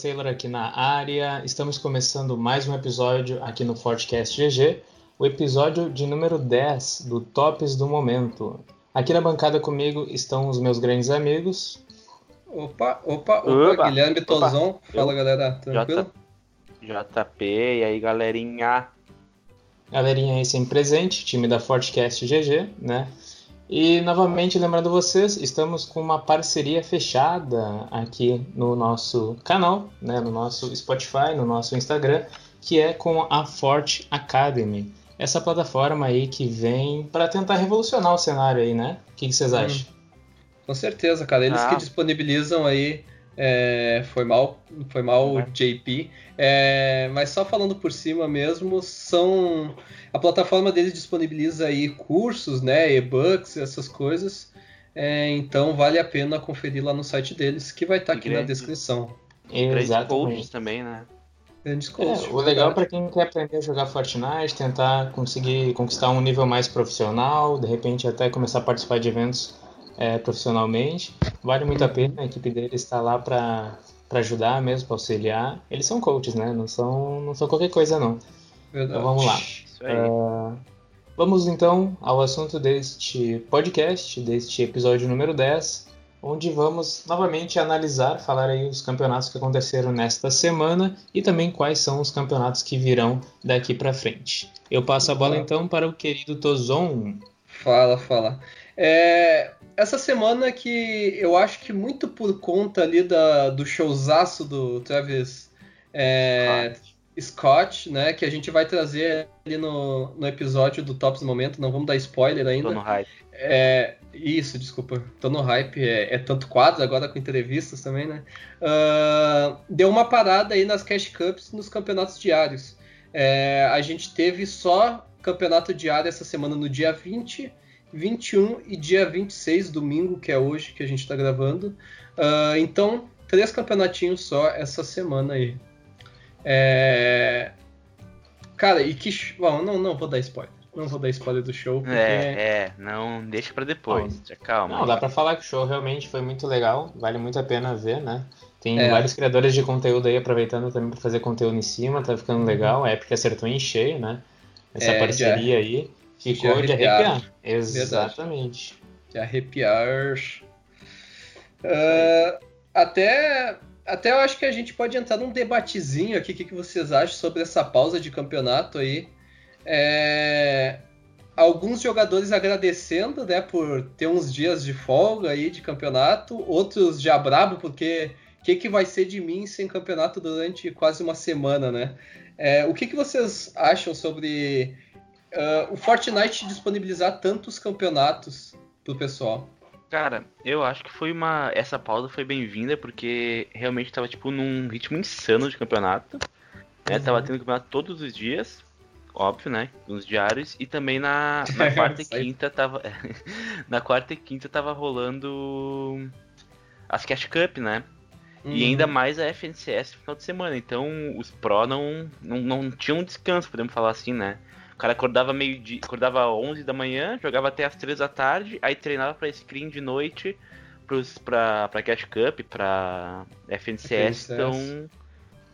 Douglas Taylor aqui na área. Estamos começando mais um episódio aqui no Fortcast GG, o episódio de número 10 do Tops do Momento. Aqui na bancada comigo estão os meus grandes amigos. Opa, opa, opa, opa Guilherme Tozon. Fala, galera, tranquilo? JP, e aí, galerinha? Galerinha aí sempre presente, time da Fortcast GG, né? E novamente lembrando vocês, estamos com uma parceria fechada aqui no nosso canal, né, no nosso Spotify, no nosso Instagram, que é com a Forte Academy. Essa plataforma aí que vem para tentar revolucionar o cenário aí, né? O que, que vocês hum. acham? Com certeza, cara. Eles ah. que disponibilizam aí é, foi mal, foi mal uhum. JP. É, mas só falando por cima mesmo, são a plataforma deles disponibiliza aí cursos, né, e-books, essas coisas. É, então vale a pena conferir lá no site deles, que vai estar tá aqui na descrição. Grandes coaches também, né? Grandes coaches. É, o legal para quem quer aprender a jogar Fortnite, tentar conseguir conquistar um nível mais profissional, de repente até começar a participar de eventos é, profissionalmente. Vale muito a pena, a equipe deles está lá para ajudar mesmo, para auxiliar. Eles são coaches, né? Não são, não são qualquer coisa, não. Verdade. Então vamos lá. Uh, vamos então ao assunto deste podcast, deste episódio número 10, onde vamos novamente analisar, falar aí os campeonatos que aconteceram nesta semana e também quais são os campeonatos que virão daqui para frente. Eu passo a bola então para o querido Tozon. Fala, fala. É, essa semana que eu acho que muito por conta ali da, do showzaço do Travis é, Scott, né? Que a gente vai trazer ali no, no episódio do Tops do Momento, não vamos dar spoiler ainda. Tô no hype. É, isso, desculpa. Tô no hype, é, é tanto quadro agora com entrevistas também, né? Uh, deu uma parada aí nas Cash Cups nos campeonatos diários. É, a gente teve só campeonato diário essa semana no dia 20 21 e dia 26, domingo, que é hoje que a gente está gravando. Uh, então, três campeonatinhos só essa semana aí. É... Cara, e que. Bom, não, não vou dar spoiler. Não vou dar spoiler do show. Porque... É, é, não, deixa para depois. Bom, calma. Não, dá para falar que o show realmente foi muito legal. Vale muito a pena ver, né? Tem é. vários criadores de conteúdo aí aproveitando também para fazer conteúdo em cima, tá ficando legal. A Epic acertou em cheio, né? Essa é, parceria já... aí. Ficou de arrepiar. De arrepiar. Exatamente. De arrepiar. Uh, até, até eu acho que a gente pode entrar num debatezinho aqui. O que, que vocês acham sobre essa pausa de campeonato aí? É, alguns jogadores agradecendo, né, por ter uns dias de folga aí de campeonato, outros já brabo porque o que, que vai ser de mim sem campeonato durante quase uma semana, né? É, o que, que vocês acham sobre uh, o Fortnite disponibilizar tantos campeonatos pro pessoal? Cara, eu acho que foi uma. Essa pausa foi bem-vinda, porque realmente tava, tipo, num ritmo insano de campeonato. Né? Uhum. Tava tendo campeonato todos os dias, óbvio, né? Nos diários. E também na, na quarta e quinta tava. na quarta e quinta tava rolando as Cash Cup, né? Uhum. E ainda mais a FNCS no final de semana. Então os Pro não, não, não tinham descanso, podemos falar assim, né? Cara acordava meio dia, acordava 11 da manhã, jogava até as 3 da tarde, aí treinava para screen de noite pros, pra, pra Cash Cup, pra FNCS, então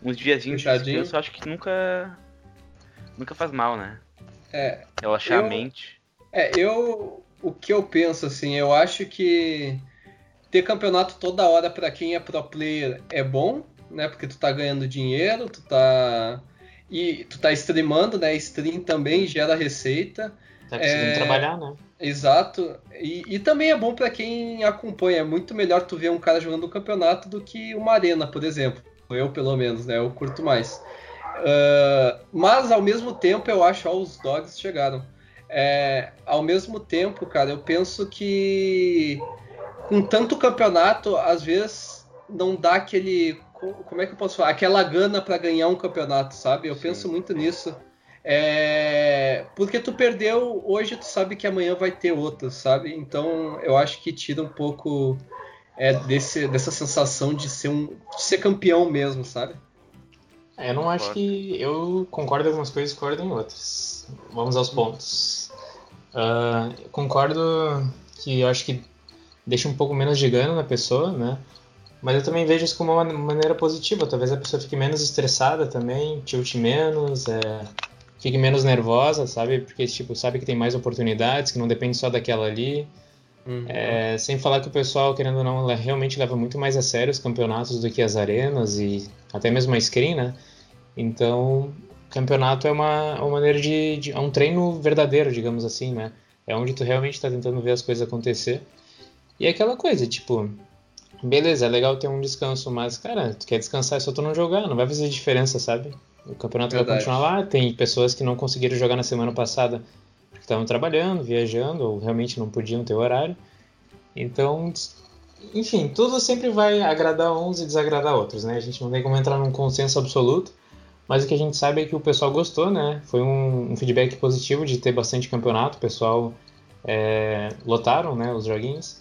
uns diazinhos de descanso eu acho que nunca nunca faz mal, né? É. Relaxar eu, a mente. É, eu o que eu penso assim, eu acho que ter campeonato toda hora para quem é pro player é bom, né? Porque tu tá ganhando dinheiro, tu tá e tu tá streamando, né? Stream também gera receita. Tá conseguindo é... trabalhar, né? Exato. E, e também é bom para quem acompanha. É muito melhor tu ver um cara jogando um campeonato do que uma arena, por exemplo. Eu, pelo menos, né? Eu curto mais. Uh, mas, ao mesmo tempo, eu acho... Ó, os dogs chegaram. É, ao mesmo tempo, cara, eu penso que com tanto campeonato, às vezes não dá aquele como é que eu posso falar? Aquela gana para ganhar um campeonato, sabe? Eu Sim. penso muito nisso. É... Porque tu perdeu hoje, tu sabe que amanhã vai ter outro, sabe? Então eu acho que tira um pouco é, desse, dessa sensação de ser, um, de ser campeão mesmo, sabe? É, eu não acho que. Eu concordo em algumas coisas e concordo em outras. Vamos aos pontos. Uh, concordo que eu acho que deixa um pouco menos de gana na pessoa, né? Mas eu também vejo isso como uma maneira positiva. Talvez a pessoa fique menos estressada também, tilt menos, é, fique menos nervosa, sabe? Porque, tipo, sabe que tem mais oportunidades, que não depende só daquela ali. Uhum. É, sem falar que o pessoal, querendo ou não, realmente leva muito mais a sério os campeonatos do que as arenas e até mesmo a screen, né? Então, campeonato é uma, uma maneira de, de, é um treino verdadeiro, digamos assim, né? É onde tu realmente está tentando ver as coisas acontecer. E é aquela coisa, tipo, beleza, é legal ter um descanso, mas, cara, tu quer descansar é só tu não jogar, não vai fazer diferença, sabe? O campeonato Verdade. vai continuar lá, tem pessoas que não conseguiram jogar na semana passada estavam trabalhando, viajando, ou realmente não podiam ter horário. Então, enfim, tudo sempre vai agradar uns e desagradar outros, né? A gente não tem como entrar num consenso absoluto, mas o que a gente sabe é que o pessoal gostou, né? Foi um, um feedback positivo de ter bastante campeonato, o pessoal é, lotaram, né, os joguinhos.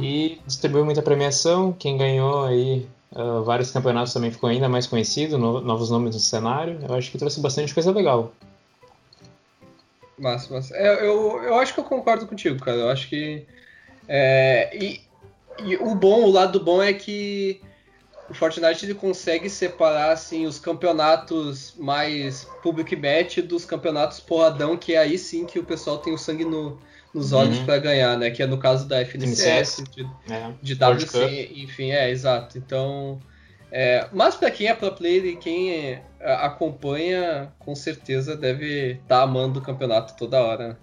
E distribuiu muita premiação, quem ganhou aí uh, vários campeonatos também ficou ainda mais conhecido, no, novos nomes no cenário. Eu acho que trouxe bastante coisa legal. Massa, massa. É, eu, eu acho que eu concordo contigo, cara. Eu acho que. É, e, e, o bom, o lado bom é que o Fortnite ele consegue separar assim, os campeonatos mais public match dos campeonatos porradão, que é aí sim que o pessoal tem o sangue no, nos olhos uhum. para ganhar, né? Que é no caso da FNCS, de, é, de WC, enfim, é, exato. Então. É, mas para quem é pro player e quem é, acompanha, com certeza deve estar tá amando o campeonato toda hora. Né?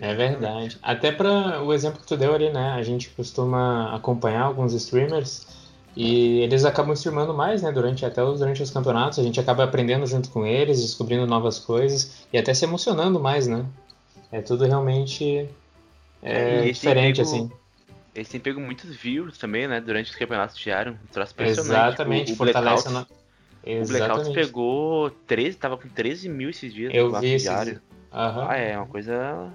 É verdade. Até para o exemplo que tu deu ali, né? A gente costuma acompanhar alguns streamers e eles acabam streamando mais, né? Durante até durante os campeonatos, a gente acaba aprendendo junto com eles, descobrindo novas coisas e até se emocionando mais, né? É tudo realmente é, diferente, pego, assim. Eles têm pego muitos views também, né? Durante os campeonatos diários. Um Exatamente, tipo, o, o fortalece Blackout, O Blackout pegou 13, tava com 13 mil esses dias Eu vi diário. Uhum. Ah, é uma coisa.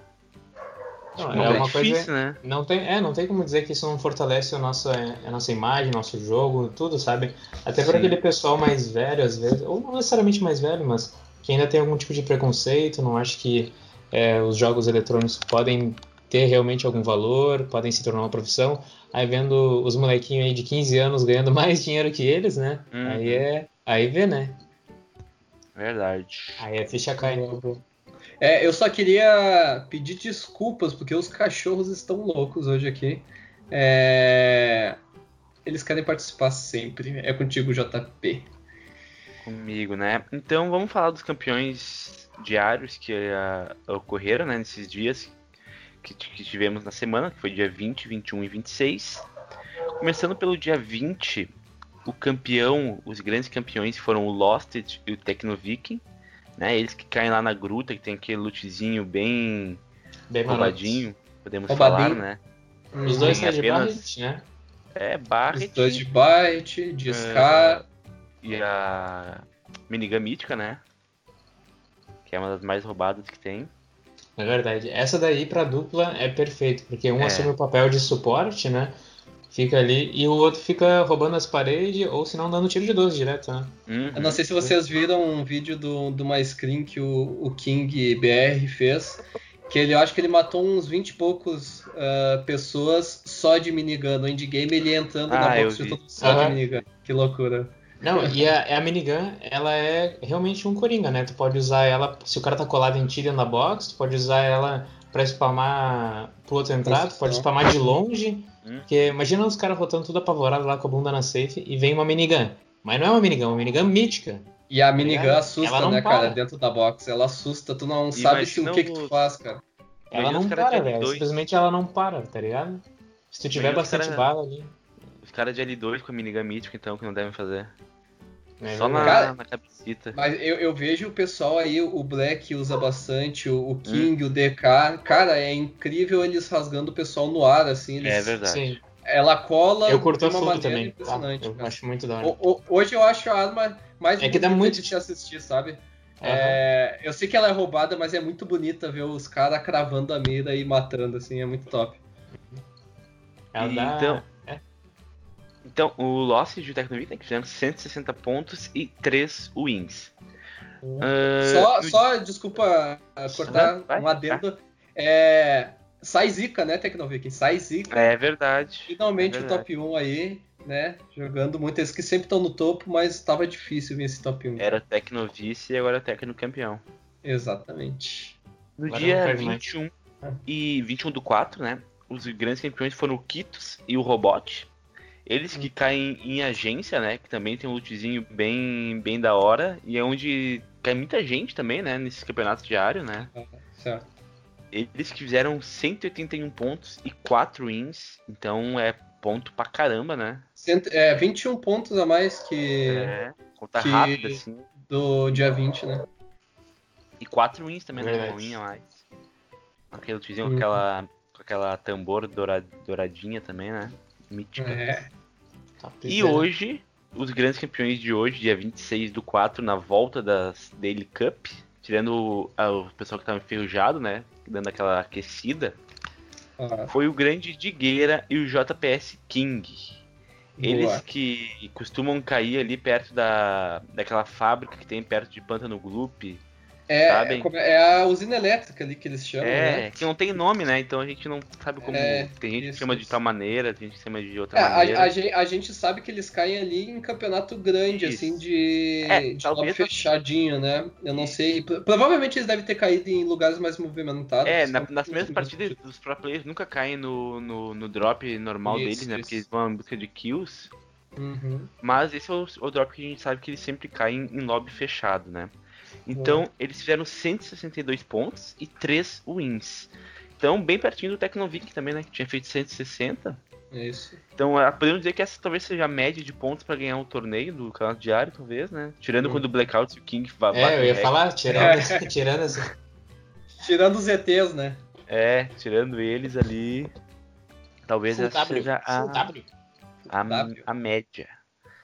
Não, tipo, é, uma difícil, coisa, né? Não tem, é, não tem como dizer que isso não fortalece a nossa, a nossa imagem, nosso jogo, tudo, sabe? Até para aquele pessoal mais velho, às vezes, ou não necessariamente mais velho, mas que ainda tem algum tipo de preconceito, não acha que é, os jogos eletrônicos podem ter realmente algum valor, podem se tornar uma profissão. Aí vendo os molequinhos aí de 15 anos ganhando mais dinheiro que eles, né? Uhum. Aí é. Aí vê, né? Verdade. Aí a ficha cai, né? É, eu só queria pedir desculpas, porque os cachorros estão loucos hoje aqui. É... Eles querem participar sempre. É contigo, JP. Comigo, né? Então vamos falar dos campeões diários que uh, ocorreram né, nesses dias que, que tivemos na semana, que foi dia 20, 21 e 26. Começando pelo dia 20, o campeão, os grandes campeões foram o Losted e o Tecnoviking, né? Eles que caem lá na gruta, que tem aquele lootzinho bem, bem roubadinho, podemos falar, né? Os dois são de Barret, né? É, Barret. Os dois de Barret, de Scar. e a Minigun Mítica, né? Que é uma das mais roubadas que tem. É verdade. Essa daí pra dupla é perfeito, porque um é. assume o papel de suporte, né? Fica ali e o outro fica roubando as paredes ou se não dando tiro de 12 direto, né? Uhum. Eu não sei se vocês viram um vídeo do, de uma screen que o, o King BR fez, que ele eu acho que ele matou uns 20 e poucos uh, pessoas só de minigun. No endgame ele entrando ah, na box só uhum. de minigun. Que loucura. Não, e a, a minigun, ela é realmente um coringa, né? Tu pode usar ela, se o cara tá colado em ti dentro da box, tu pode usar ela pra spamar pro outro entrar, tu pode spamar de longe. Hum. Porque imagina os caras rotando tudo apavorado lá com a bunda na safe e vem uma minigun. Mas não é uma minigun, é uma minigun mítica. E a minigun assusta, né, para. cara, dentro da box. Ela assusta, tu não e sabe se, o que, que tu faz, cara. Ela não para, velho. Simplesmente ela não para, tá ligado? Se tu tiver bastante cara... bala ali. Os caras de L2 com a minigun mítica, então, que não devem fazer. É, Só na, cara, na cabecita. Mas eu, eu, vejo o pessoal aí, o Black usa bastante, o, o King, hum. o DK. Cara, é incrível eles rasgando o pessoal no ar, assim. Eles, é verdade. Sim. Ela cola eu curto de uma maneira também. impressionante. Ah, eu acho muito da hora. O, o, hoje eu acho a arma mais é que dá muito de assistir, sabe? Uhum. É, eu sei que ela é roubada, mas é muito bonita ver os caras cravando a mira e matando, assim, é muito top. Ela dá... Então, então, o Lost de Tecnovic fizeram 160 pontos e 3 wins. Uh, só, no... só, desculpa cortar vai, um adendo. Tá. É, sai zica, né, Tecnovic? Sai zica. É verdade. Finalmente é verdade. o top 1 aí, né? Jogando muito. Eles que sempre estão no topo, mas estava difícil vir esse top 1. Era Tecnovice e agora Tecno campeão. Exatamente. No Agora dia não perde mais. 21 e 21 do 4, né? Os grandes campeões foram o Kitos e o Robot. Eles que caem em agência, né? Que também tem um lootzinho bem, bem da hora. E é onde cai muita gente também, né? Nesses campeonatos diários, né? Certo. Eles que fizeram 181 pontos e 4 wins. Então é ponto pra caramba, né? Cento- É, 21 pontos a mais que É. Conta Que- rápida, assim. do dia 20, né? E 4 wins também, né? Uma win a mais. Aquele lootzinho Uhum. com aquela, com aquela tambor doura- douradinha também, né? Mítica. É. Tá E hoje, os grandes campeões de hoje, dia 26 do 4, na volta das Daily Cup, tirando o, o pessoal que tava enferrujado, né? Dando aquela aquecida, Ah, foi o grande Digueira e o JPS King. Eles boa. que costumam cair ali perto da, daquela fábrica que tem perto de Pântano Gloop. É, sabem? é como- é a usina elétrica ali que eles chamam, É, né? que não tem nome, né? Então a gente não sabe como. É, tem gente isso, que chama de isso. tal maneira, tem gente que chama de outra É, maneira. a, a a gente sabe que eles caem ali em campeonato grande, Isso. assim, de, É, de talvez- fechadinho, né? Eu não sei. Pro- Provavelmente eles devem ter caído em lugares mais movimentados. É, na- nas primeiras mais- partidas, os pro players nunca caem no, no, no drop normal Isso, deles, né? Porque eles vão em busca de kills. Uhum. Mas esse é o, o drop que a gente sabe que eles sempre caem em lobby fechado, né? Então, eles fizeram 162 pontos e 3 wins. Então, bem pertinho do Tecnovic também, né? Que tinha feito 160. É isso. Então, ah, podemos dizer que essa talvez seja a média de pontos pra ganhar um torneio do campeonato diário, talvez, né? Tirando Hum. quando o Blackout e o King É, eu ia falar, tirando, tirando essa. Tirando os ETs, né? É, tirando eles ali. Talvez Full essa W, seja a, a, W. a média.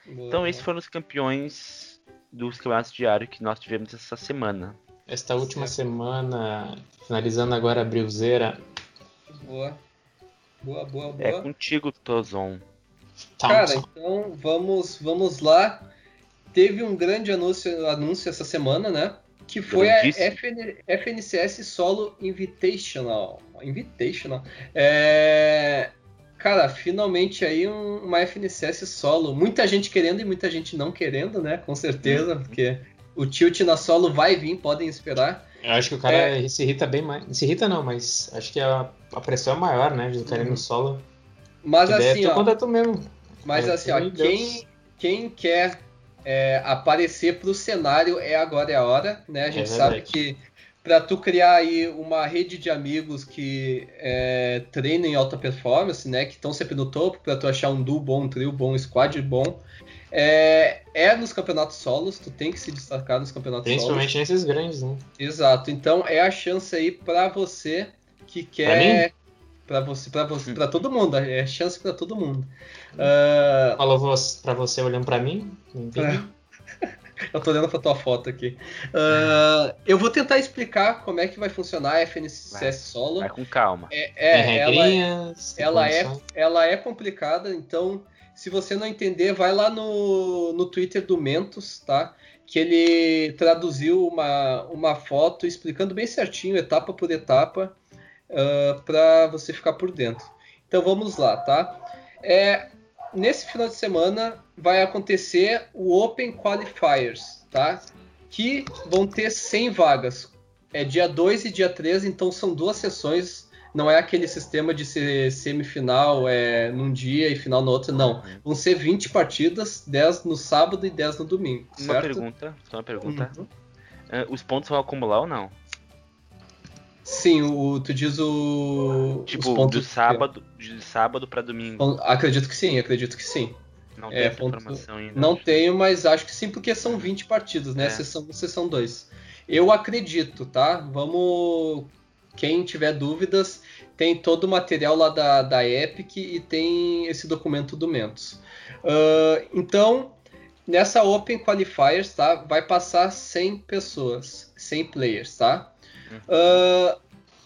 Boa, Então, esses foram os campeões dos campeonatos diários que nós tivemos essa semana. Esta última semana, finalizando agora a Brilzeira, Boa. Boa, boa, boa. É contigo, Tozon. Cara, Thompson. então vamos, vamos lá. Teve um grande anúncio, anúncio essa semana, né? Que foi a. FN, FNCS Solo Invitational. Invitational. É, Cara, finalmente aí um- uma FNCS solo. Muita gente querendo e muita gente não querendo, né? Com certeza, porque o tilt na solo vai vir, podem esperar. Eu acho que o cara É. se irrita bem mais. Se irrita não, mas acho que a, a pressão é maior, né? De cara ir Uhum. no solo. Mas Que é assim, ó. contra tu mesmo. Mas É, assim, ó, quem, quem quer é, aparecer pro cenário é agora é a hora, né? A gente sabe verdade. que para tu criar aí uma rede de amigos que é, treinam em alta performance, né? Que estão sempre no topo, para tu achar um duo bom, um trio bom, um squad bom. É, é nos campeonatos solos, tu tem que se destacar nos campeonatos solos. Principalmente nesses grandes, né? Exato. Então é a chance aí para você que quer para você, para você, para todo mundo, é chance para todo mundo. Ah, Falou pra você olhando pra mim? Não entendi. Eu tô olhando pra tua foto aqui. Ah, eu vou tentar explicar como é que vai funcionar a FNCS Vai. solo. Vai com calma. É, Tem é, ela, regrinhas. ela é, ela é complicada, então se você não entender, vai lá no, no Twitter do Mentos, tá? Que ele traduziu uma, uma foto explicando bem certinho, etapa por etapa, uh, para você ficar por dentro. Então vamos lá, tá? É, nesse final de semana vai acontecer o Open Qualifiers, tá? Que vão ter 100 vagas. É dia 2 e dia 3, então são duas sessões não é aquele sistema de ser semifinal é, num dia e final no outro, não. Vão ser 20 partidas, 10 no sábado e 10 no domingo, Uma pergunta, só uma pergunta. Uhum. Ah, os pontos vão acumular ou não? Sim, o, tu diz o. Tipo, do sábado, de sábado pra domingo. Acredito que sim, acredito que sim. Não é, tem ponto- informação ainda. Não tenho, mas acho que sim, porque são 20 partidas, né? É. Sessão 1, sessão 2. Eu acredito, tá? Vamos. Quem tiver dúvidas, tem todo o material lá da, da Epic e tem esse documento do Mentos. Ah, então, nessa Open Qualifiers, tá? Vai passar 100 pessoas, 100 players, tá? Uhum.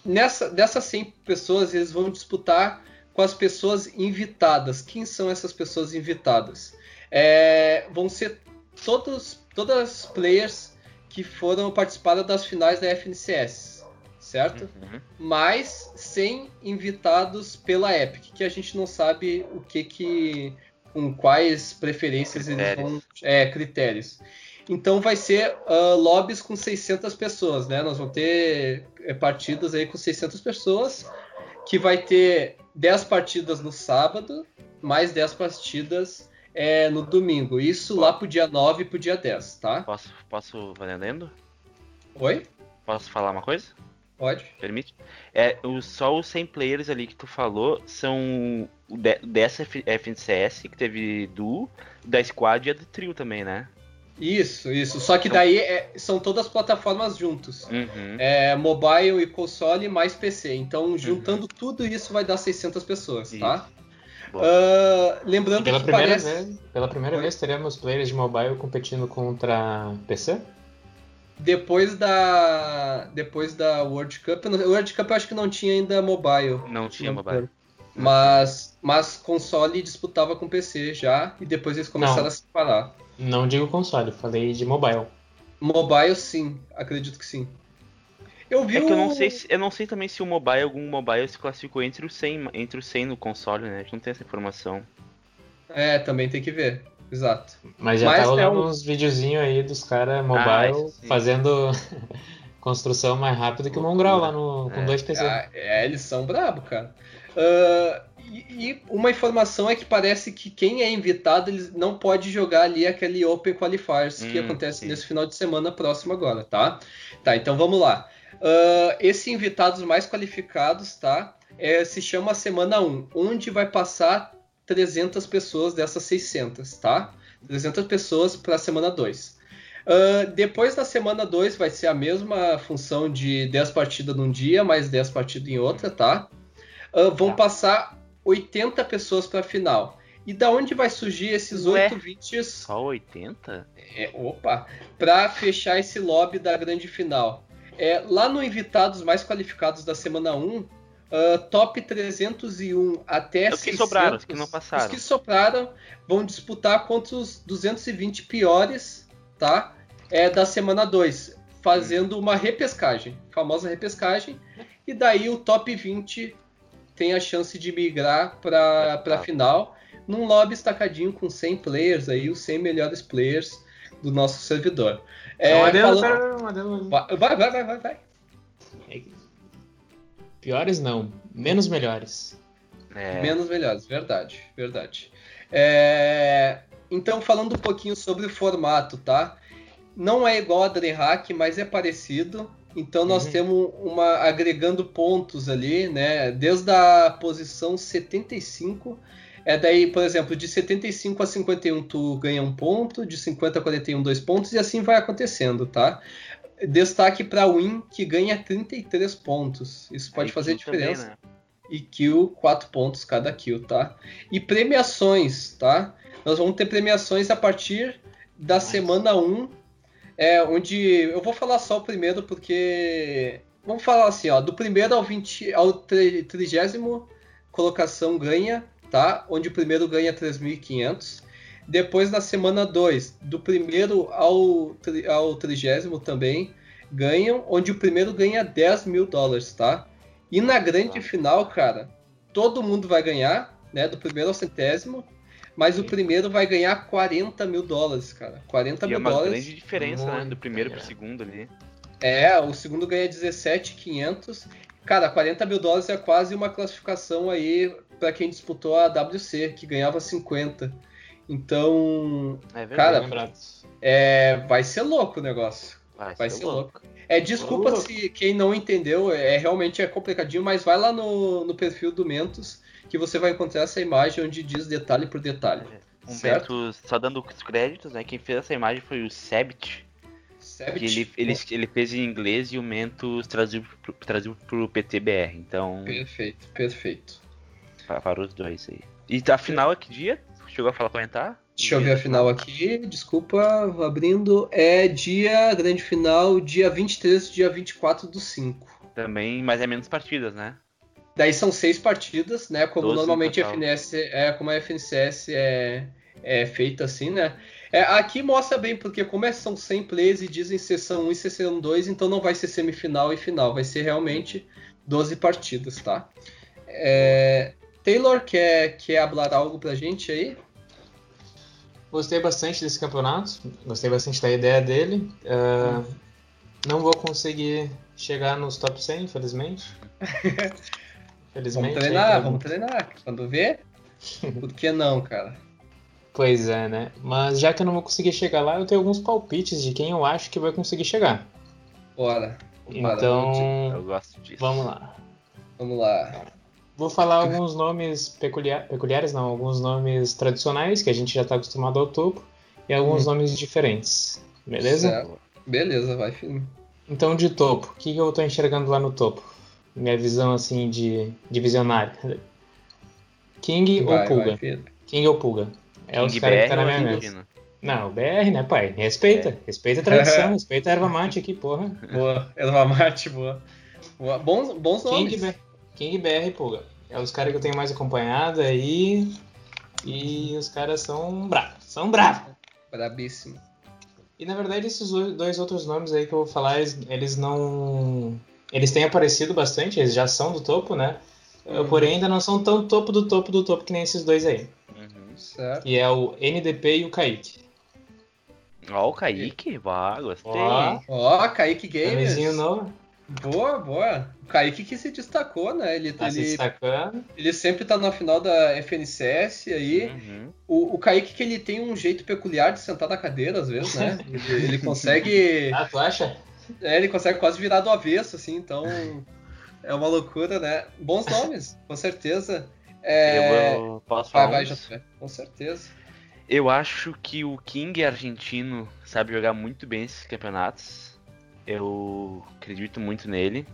Nessa, dessas 100 pessoas, eles vão disputar com as pessoas invitadas. Quem são essas pessoas invitadas? É, vão ser todos, todas as players que foram participadas das finais da FNCS, certo? Uhum. Mas sem invitados pela Epic, que a gente não sabe o que que com quais preferências eles vão é critérios. Então vai ser uh, lobbies com 600 pessoas, né? Nós vamos ter é, partidas aí com 600 pessoas, que vai ter 10 partidas no sábado, mais 10 partidas é, no domingo. Isso lá pro dia 9 e pro dia 10, tá? Posso, posso valendo? Oi? Posso falar uma coisa? Pode. Permite? É, o, só os 100 players ali que tu falou são o de, dessa FNCS, que teve do, da Squad e a do Trio também, né? Isso, isso. Só que então- daí é, são todas plataformas juntos. Uhum. É, mobile e console mais PC. Então, juntando uhum. tudo isso, vai dar 600 pessoas, tá? isso. tá? Uh, lembrando pela que primeira parece... vez, Pela primeira vez teremos players de mobile competindo contra PC? Depois da depois da World Cup, o World Cup eu acho que não tinha ainda mobile. Não tinha não mobile. Mas mas console disputava com PC já e depois eles começaram não, a separar. Não digo console, falei de mobile. Mobile sim, acredito que sim. Eu vi é que eu não sei, se, eu não sei também se o mobile, algum mobile se classificou entre o 100, entre o 100 no console, né? A gente não tem essa informação. É, também tem que ver. Exato. Mas já Mas tá rolando é um... uns videozinhos aí dos caras mobile ah, fazendo construção mais rápido que o Mongrel lá no, com é. dois PC. Ah, é, eles são brabo, cara. Uh, e, e, uma informação é que parece que quem é invitado eles não pode jogar ali aquele Open Qualifiers hum, que acontece sim. nesse final de semana próximo agora, tá? Tá, então vamos lá. Uh, esse invitados mais qualificados, tá? É, se chama Semana 1, onde vai passar 300 pessoas dessas 600, tá? 300 pessoas para a semana 2. Uh, ah, depois da semana 2 vai ser a mesma função de 10 partidas num dia, mais 10 partidas em outra, tá? Uh, vão tá. passar 80 pessoas para a final. E da onde vai surgir esses Ué, 8 vídeos? Só 80? É, opa! Para fechar esse lobby da grande final. É, lá no Invitados Mais Qualificados da semana 1, Uh, top 301 até é os que sobraram, os que não passaram. Os que sobraram vão disputar contra os 220 piores, tá? É da semana 2, fazendo uma repescagem, famosa repescagem, e daí o top 20 tem a chance de migrar para a final num lobby estacadinho com 100 players aí, os 100 melhores players do nosso servidor. É, falando... vai, vai, vai, vai, vai. Piores não, menos melhores. É. Menos melhores, verdade, verdade. É... Então, falando um pouquinho sobre o formato, tá? Não é igual a DreamHack, mas é parecido. Então nós uhum. temos uma agregando pontos ali, né? Desde a posição 75, é daí, por exemplo, de 75 a 51 tu ganha um ponto, de 50 a 41 dois pontos e assim vai acontecendo, tá? Destaque para Win, que ganha 33 pontos. Isso pode Aí, fazer diferença. Também, né? E kill, 4 pontos cada kill, tá? E premiações, tá? Nós vamos ter premiações a partir da semana 1, é, onde eu vou falar só o primeiro, porque. Vamos falar assim, ó, do primeiro ao 20, ao 30 colocação ganha, tá? Onde o primeiro ganha 3.500. Depois na semana 2, do primeiro ao, ao trigésimo também ganham, onde o primeiro ganha 10 mil dólares, tá? E na grande final, cara, todo mundo vai ganhar, né? Do primeiro ao centésimo, mas Sim. o primeiro vai ganhar 40 mil dólares, cara. 40 e mil é uma dólares. grande diferença, né? Do primeiro pro segundo ali. É, o segundo ganha 17,500. Cara, 40 mil dólares é quase uma classificação aí para quem disputou a WC, que ganhava 50. Então, é verdade, cara, é, vai ser louco o negócio. Vai, vai ser, ser louco. louco. É, desculpa louco. se quem não entendeu, é realmente é complicadinho, mas vai lá no, no perfil do Mentos que você vai encontrar essa imagem onde diz detalhe por detalhe. É. Um Mentos, só dando os créditos, né? Quem fez essa imagem foi o Sebit. Sebit. Ele, ele, ele, fez em inglês e o Mentos traduziu, traduziu pro PTBR, então... Perfeito, perfeito. Para, para os dois aí. E a final é que dia? Chegou a falar comentar? Deixa eu ver a final aqui, desculpa, abrindo. É dia, grande final, dia 23 dia 24 do 5. Também, mas é menos partidas, né? Daí são seis partidas, né? Como normalmente a FNS é, como a FNCS é, é feita assim, né? É, aqui mostra bem, porque como é, são 100 plays e dizem sessão 1 e sessão 2, então não vai ser semifinal e final, vai ser realmente 12 partidas, tá? É, Taylor, quer, quer falar algo pra gente aí? Gostei bastante desse campeonato, gostei bastante da ideia dele. Uh, não vou conseguir chegar nos top 100, infelizmente. infelizmente vamos treinar, aí, vamos treinar. Quando vê, por que não, cara? Pois é, né? Mas já que eu não vou conseguir chegar lá, eu tenho alguns palpites de quem eu acho que vai conseguir chegar. Bora. Então, eu gosto disso. Vamos lá. Vamos lá. Vou falar alguns nomes peculiar, peculiares, não, alguns nomes tradicionais que a gente já está acostumado ao topo e alguns hum. nomes diferentes. Beleza? Certo. Beleza, vai filho. Então, de topo, o que eu estou enxergando lá no topo? Minha visão assim de, de visionário. King vai, ou Pulga? Vai, King ou Pulga? É os caras que tá na minha mesa. Não, BR, né, pai? Respeita. É. Respeita a tradição, respeita a erva mate aqui, porra. Boa, erva mate, boa. boa. Bons, bons nomes. King, King BR Pulga. É os caras que eu tenho mais acompanhado aí. E os caras são bravos. São bravos. Brabíssimo. E na verdade esses dois outros nomes aí que eu vou falar, eles, eles não. Eles têm aparecido bastante, eles já são do topo, né? Uhum. Porém ainda não são tão topo do topo do topo que nem esses dois aí. Uhum. Certo. Que é o NDP e o Kaique. Ó, o Kaique, vá, gostei. Ó, Kaique Games. novo. Boa, boa. O Kaique que se destacou, né? Ele, tá ele, se destacando. ele sempre tá na final da FNCS aí. Uhum. O, o Kaique que ele tem um jeito peculiar de sentar na cadeira, às vezes, né? ele, ele consegue. ah, tu acha? É, ele consegue quase virar do avesso, assim, então. É uma loucura, né? Bons nomes, com certeza. É... Eu posso falar. Vai, vai, com certeza. Eu acho que o King argentino sabe jogar muito bem esses campeonatos. Eu acredito muito nele.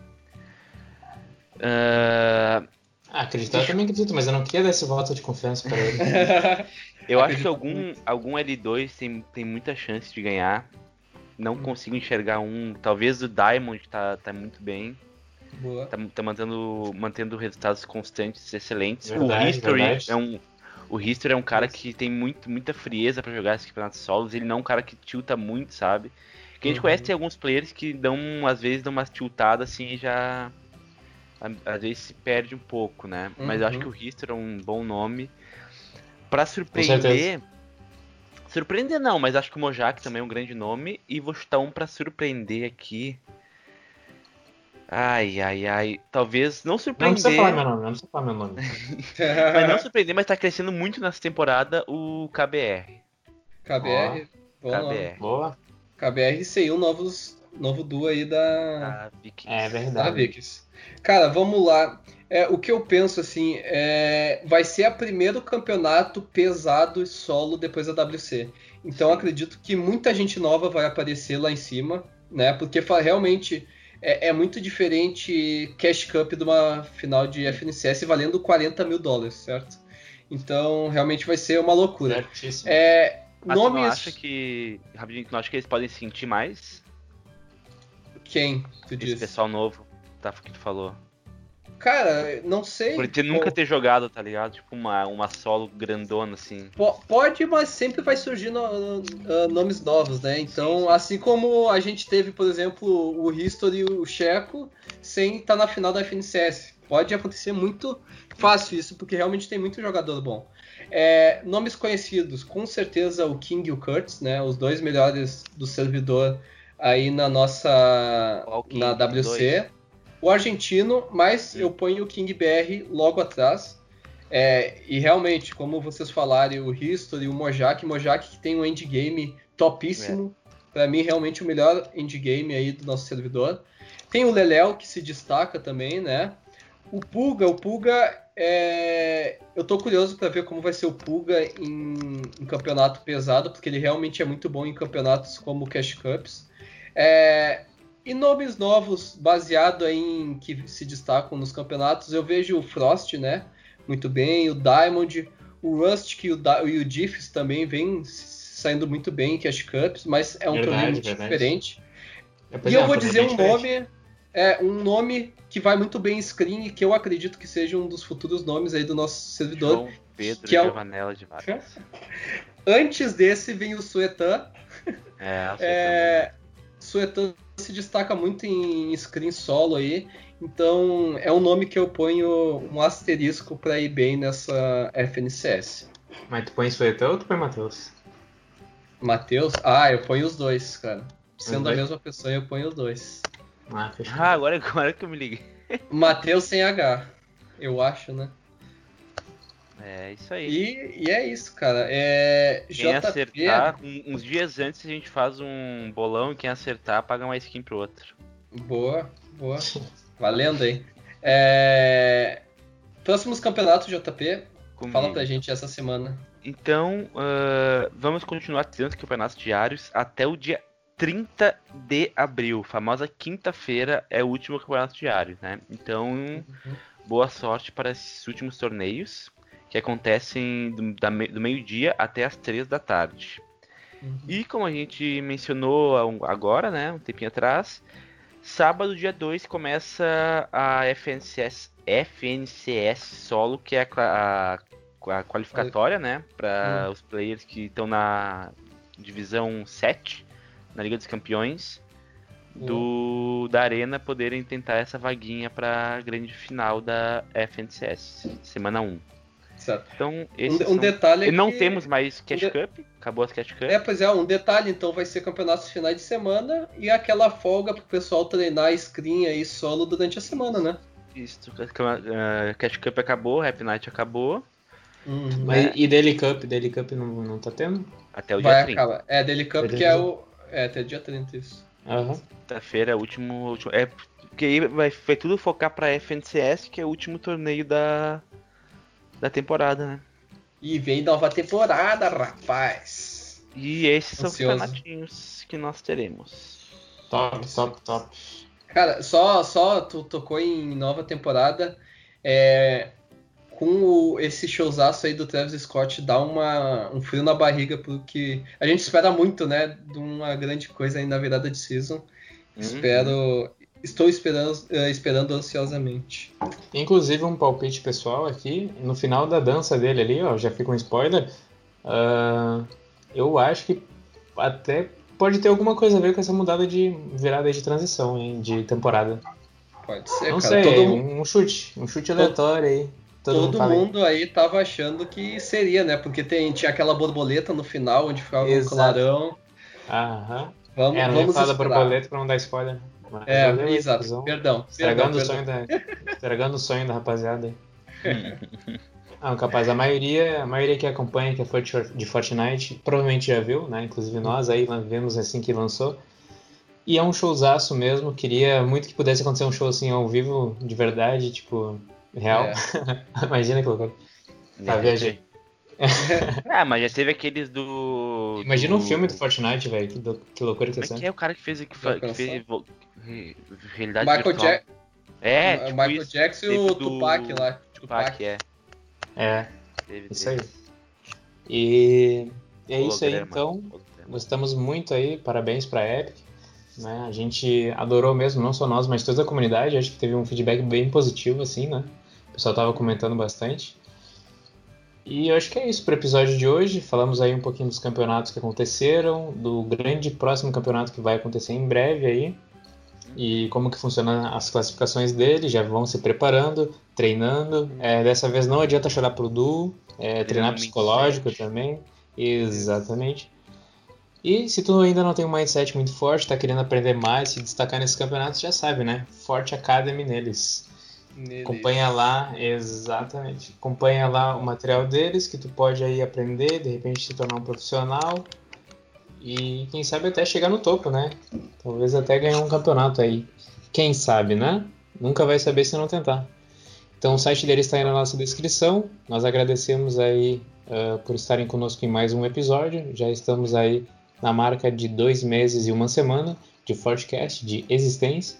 Uh... Ah, acreditar eu também acredito, mas eu não queria dar esse voto de confiança para ele. eu acho que algum, algum L2 tem, tem muita chance de ganhar. Não consigo enxergar um. Talvez o Diamond tá, tá muito bem. Boa. Tá, tá mantendo, mantendo resultados constantes, excelentes. Verdade, o History verdade. é um. O History é um cara que tem muito, muita frieza para jogar esses campeonatos solos. Ele não é um cara que tilta muito, sabe? Porque a gente uhum. conhece tem alguns players que dão, às vezes, dão umas tiltadas assim e já. Às vezes se perde um pouco, né? Uhum. Mas eu acho que o History é um bom nome. Pra surpreender. Surpreender não, mas acho que o Mojak também é um grande nome. E vou chutar um pra surpreender aqui. Ai, ai, ai. Talvez não surpreender. Não precisa falar meu nome, não precisa falar meu nome. mas não surpreender, mas tá crescendo muito nessa temporada o KBR. KBR, oh. KBR. Boa. KBR saiu novos, novo duo aí da. É verdade. Da Vikings. Cara, vamos lá. É, o que eu penso assim, é, vai ser o primeiro campeonato pesado e solo depois da WC. Então acredito que muita gente nova vai aparecer lá em cima, né? Porque realmente é, é, muito diferente Cash Cup de uma final de FNCS valendo 40 mil dólares, certo? Então realmente vai ser uma loucura. Certíssimo. É, mas nomes... tu não acha que. Rapidinho, não acha que eles podem sentir mais? Quem? Tu Esse pessoal novo tá, que tu falou. Cara, não sei. Por ter nunca ter jogado, tá ligado? Tipo uma, uma solo grandona, assim. pode, mas sempre vai surgir no, uh, nomes novos, né? Então, sim, sim. assim como a gente teve, por exemplo, o History e o Checo sem estar tá na final da FNCS. Pode acontecer muito fácil isso, porque realmente tem muito jogador bom. É, nomes conhecidos, com certeza o King e o Kurtz, né? Os dois melhores do servidor aí na nossa na WC. O argentino, mas eu ponho o King BR logo atrás. É, e realmente, como vocês falaram, o History, o Mojak, Mojak que tem um endgame topíssimo. É. Para mim, realmente o melhor endgame aí do nosso servidor. Tem o Leléo, que se destaca também, né? O Pulga, o Pulga é... Eu tô curioso para ver como vai ser o Pulga em, em, campeonato pesado, porque ele realmente é muito bom em campeonatos como Cash Cups. É... E nomes novos, baseado em que se destacam nos campeonatos, eu vejo o Frost, né? Muito bem, o Diamond, o Rust e o, da e o Diffs também vem saindo muito bem em Cash Cups, mas é um verdade, torneio muito verdade. diferente. É, e eu vou dizer um nome é um nome que vai muito bem em screen e que eu acredito que seja um dos futuros nomes aí do nosso servidor, João. Pedro que é o... de Vargas. Antes desse vem o Suetan. É. É... Suetan se destaca muito em screen solo aí. Então é um nome que eu ponho um asterisco para ir bem nessa FNCS. Mas tu põe Suetan ou tu põe Matheus? Matheus? Ah, eu ponho os dois, cara. Sendo a mesma pessoa, eu ponho os dois. Ah, fechou. Ah, agora, agora que eu me liguei. Matheus sem H, eu acho, né? É isso aí. E, e é isso, cara. É, quem JP... acertar, um, uns dias antes a gente faz um bolão e quem acertar paga uma skin pro outro. Boa, boa. Valendo aí. É... Próximos campeonatos, JP. Comigo. Fala pra gente essa semana. Então, uh, vamos continuar tendo campeonatos diários até o dia 30 de abril. Famosa quinta-feira é o último campeonato diário, né? Então, uhum. boa sorte para esses últimos torneios que acontecem do, do meio-dia até as três da tarde. Uhum. E como a gente mencionou agora, né, um tempinho atrás, sábado, dia 2, começa a FNCS, FNCS solo, que é a, a, a qualificatória, né, para uhum. os players que estão na divisão 7, na Liga dos Campeões, do, da Arena poderem tentar essa vaguinha para a grande final da FNCS, semana 1. Certo. Então, um, um detalhe é Não que... temos mais Cash de... Cup, acabou as Cash Cup. É, pois é, um detalhe, então vai ser campeonatos finais de semana e aquela folga pro pessoal treinar screen aí solo durante a semana, né? Isso, uh, Cash Cup acabou, Happy Night acabou. Uhum. Mas, e Daily Cup? Daily Cup não, não tá tendo? Até o dia vai 30. Acabar. É, Daily Cup Daily que é o... É, até o dia 30 isso. Uhum. Quinta-feira, último, último... É, porque aí vai, vai tudo focar pra FNCS, que é o último torneio da da temporada, né? E vem nova temporada, rapaz. E esses Ansioso. são os campeonatinhos que nós teremos. Top, top, top. Cara, só, só tu tocou em nova temporada. É, com o, esse showzaço aí do Travis Scott dá uma, um frio na barriga, porque a gente espera muito, né? De uma grande coisa aí na virada de season. Uhum. Espero, Estou esperando, uh, esperando ansiosamente. Inclusive, um palpite pessoal aqui. No final da dança dele ali, ó, já fica um spoiler. Uh, eu acho que até pode ter alguma coisa a ver com essa mudada de virada de transição, hein, de temporada. Pode ser, Não cara. sei, todo... um chute. Um chute aleatório aí. Todo, todo mundo, mundo aí tava achando que seria, né? Porque tem, tinha aquela borboleta no final onde ficava um clarão. Aham. Vamos, é, não vamos falar da borboleta pra não dar spoiler. É, valeu, exato. Perdão. Estragando, perdão, o sonho da, estragando o sonho da rapaziada Ah, capaz, a maioria, a maioria que acompanha, que é de Fortnite, provavelmente já viu, né? Inclusive nós aí vemos assim que lançou. E é um showzaço mesmo. Queria muito que pudesse acontecer um show assim ao vivo, de verdade, tipo, real. É. Imagina que loucura. Tá, viajei. ah, mas já teve aqueles do. Imagina do... um filme do Fortnite, velho. Que, que loucura que Como é é o cara que fez, que, que fez realidade Michael Jackson. É, tipo Michael isso. Jackson e o do... Tupac lá. Tupac, Tupac. é. É. Teve, isso teve. aí. E é isso aí, então. Gostamos muito aí, parabéns pra Epic. Né? A gente adorou mesmo, não só nós, mas toda a comunidade. Acho que teve um feedback bem positivo, assim, né? O pessoal tava comentando bastante. E eu acho que é isso para o episódio de hoje. Falamos aí um pouquinho dos campeonatos que aconteceram, do grande próximo campeonato que vai acontecer em breve aí e como que funcionam as classificações dele, já vão se preparando, treinando. É, dessa vez não adianta chorar pro duo, é, treinar psicológico também. Exatamente. E se tu ainda não tem um mindset muito forte, está querendo aprender mais, se destacar nesses campeonatos, já sabe, né? Forte Academy neles. Neles. Acompanha lá, exatamente. Acompanha lá o material deles, que tu pode aí aprender, de repente se tornar um profissional e quem sabe até chegar no topo, né? Talvez até ganhar um campeonato aí. Quem sabe, né? Nunca vai saber se não tentar. Então o site deles está aí na nossa descrição. Nós agradecemos aí uh, por estarem conosco em mais um episódio. Já estamos aí na marca de dois meses e uma semana de Fortcast, de existência.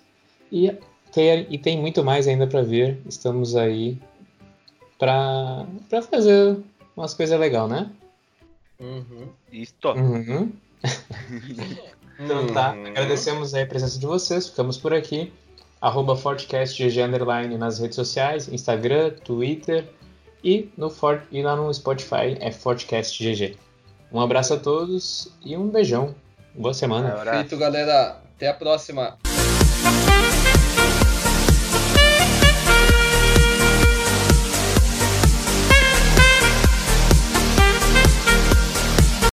E tem, e tem muito mais ainda para ver. Estamos aí para fazer umas coisas legais, né? Uhum. Isso. Uhum. então tá, agradecemos a presença de vocês, ficamos por aqui. Arroba Underline nas redes sociais, Instagram, Twitter E, no For e lá no Spotify é Fortcast GG. Um abraço a todos e um beijão. Boa semana. Feito, galera. Até a próxima.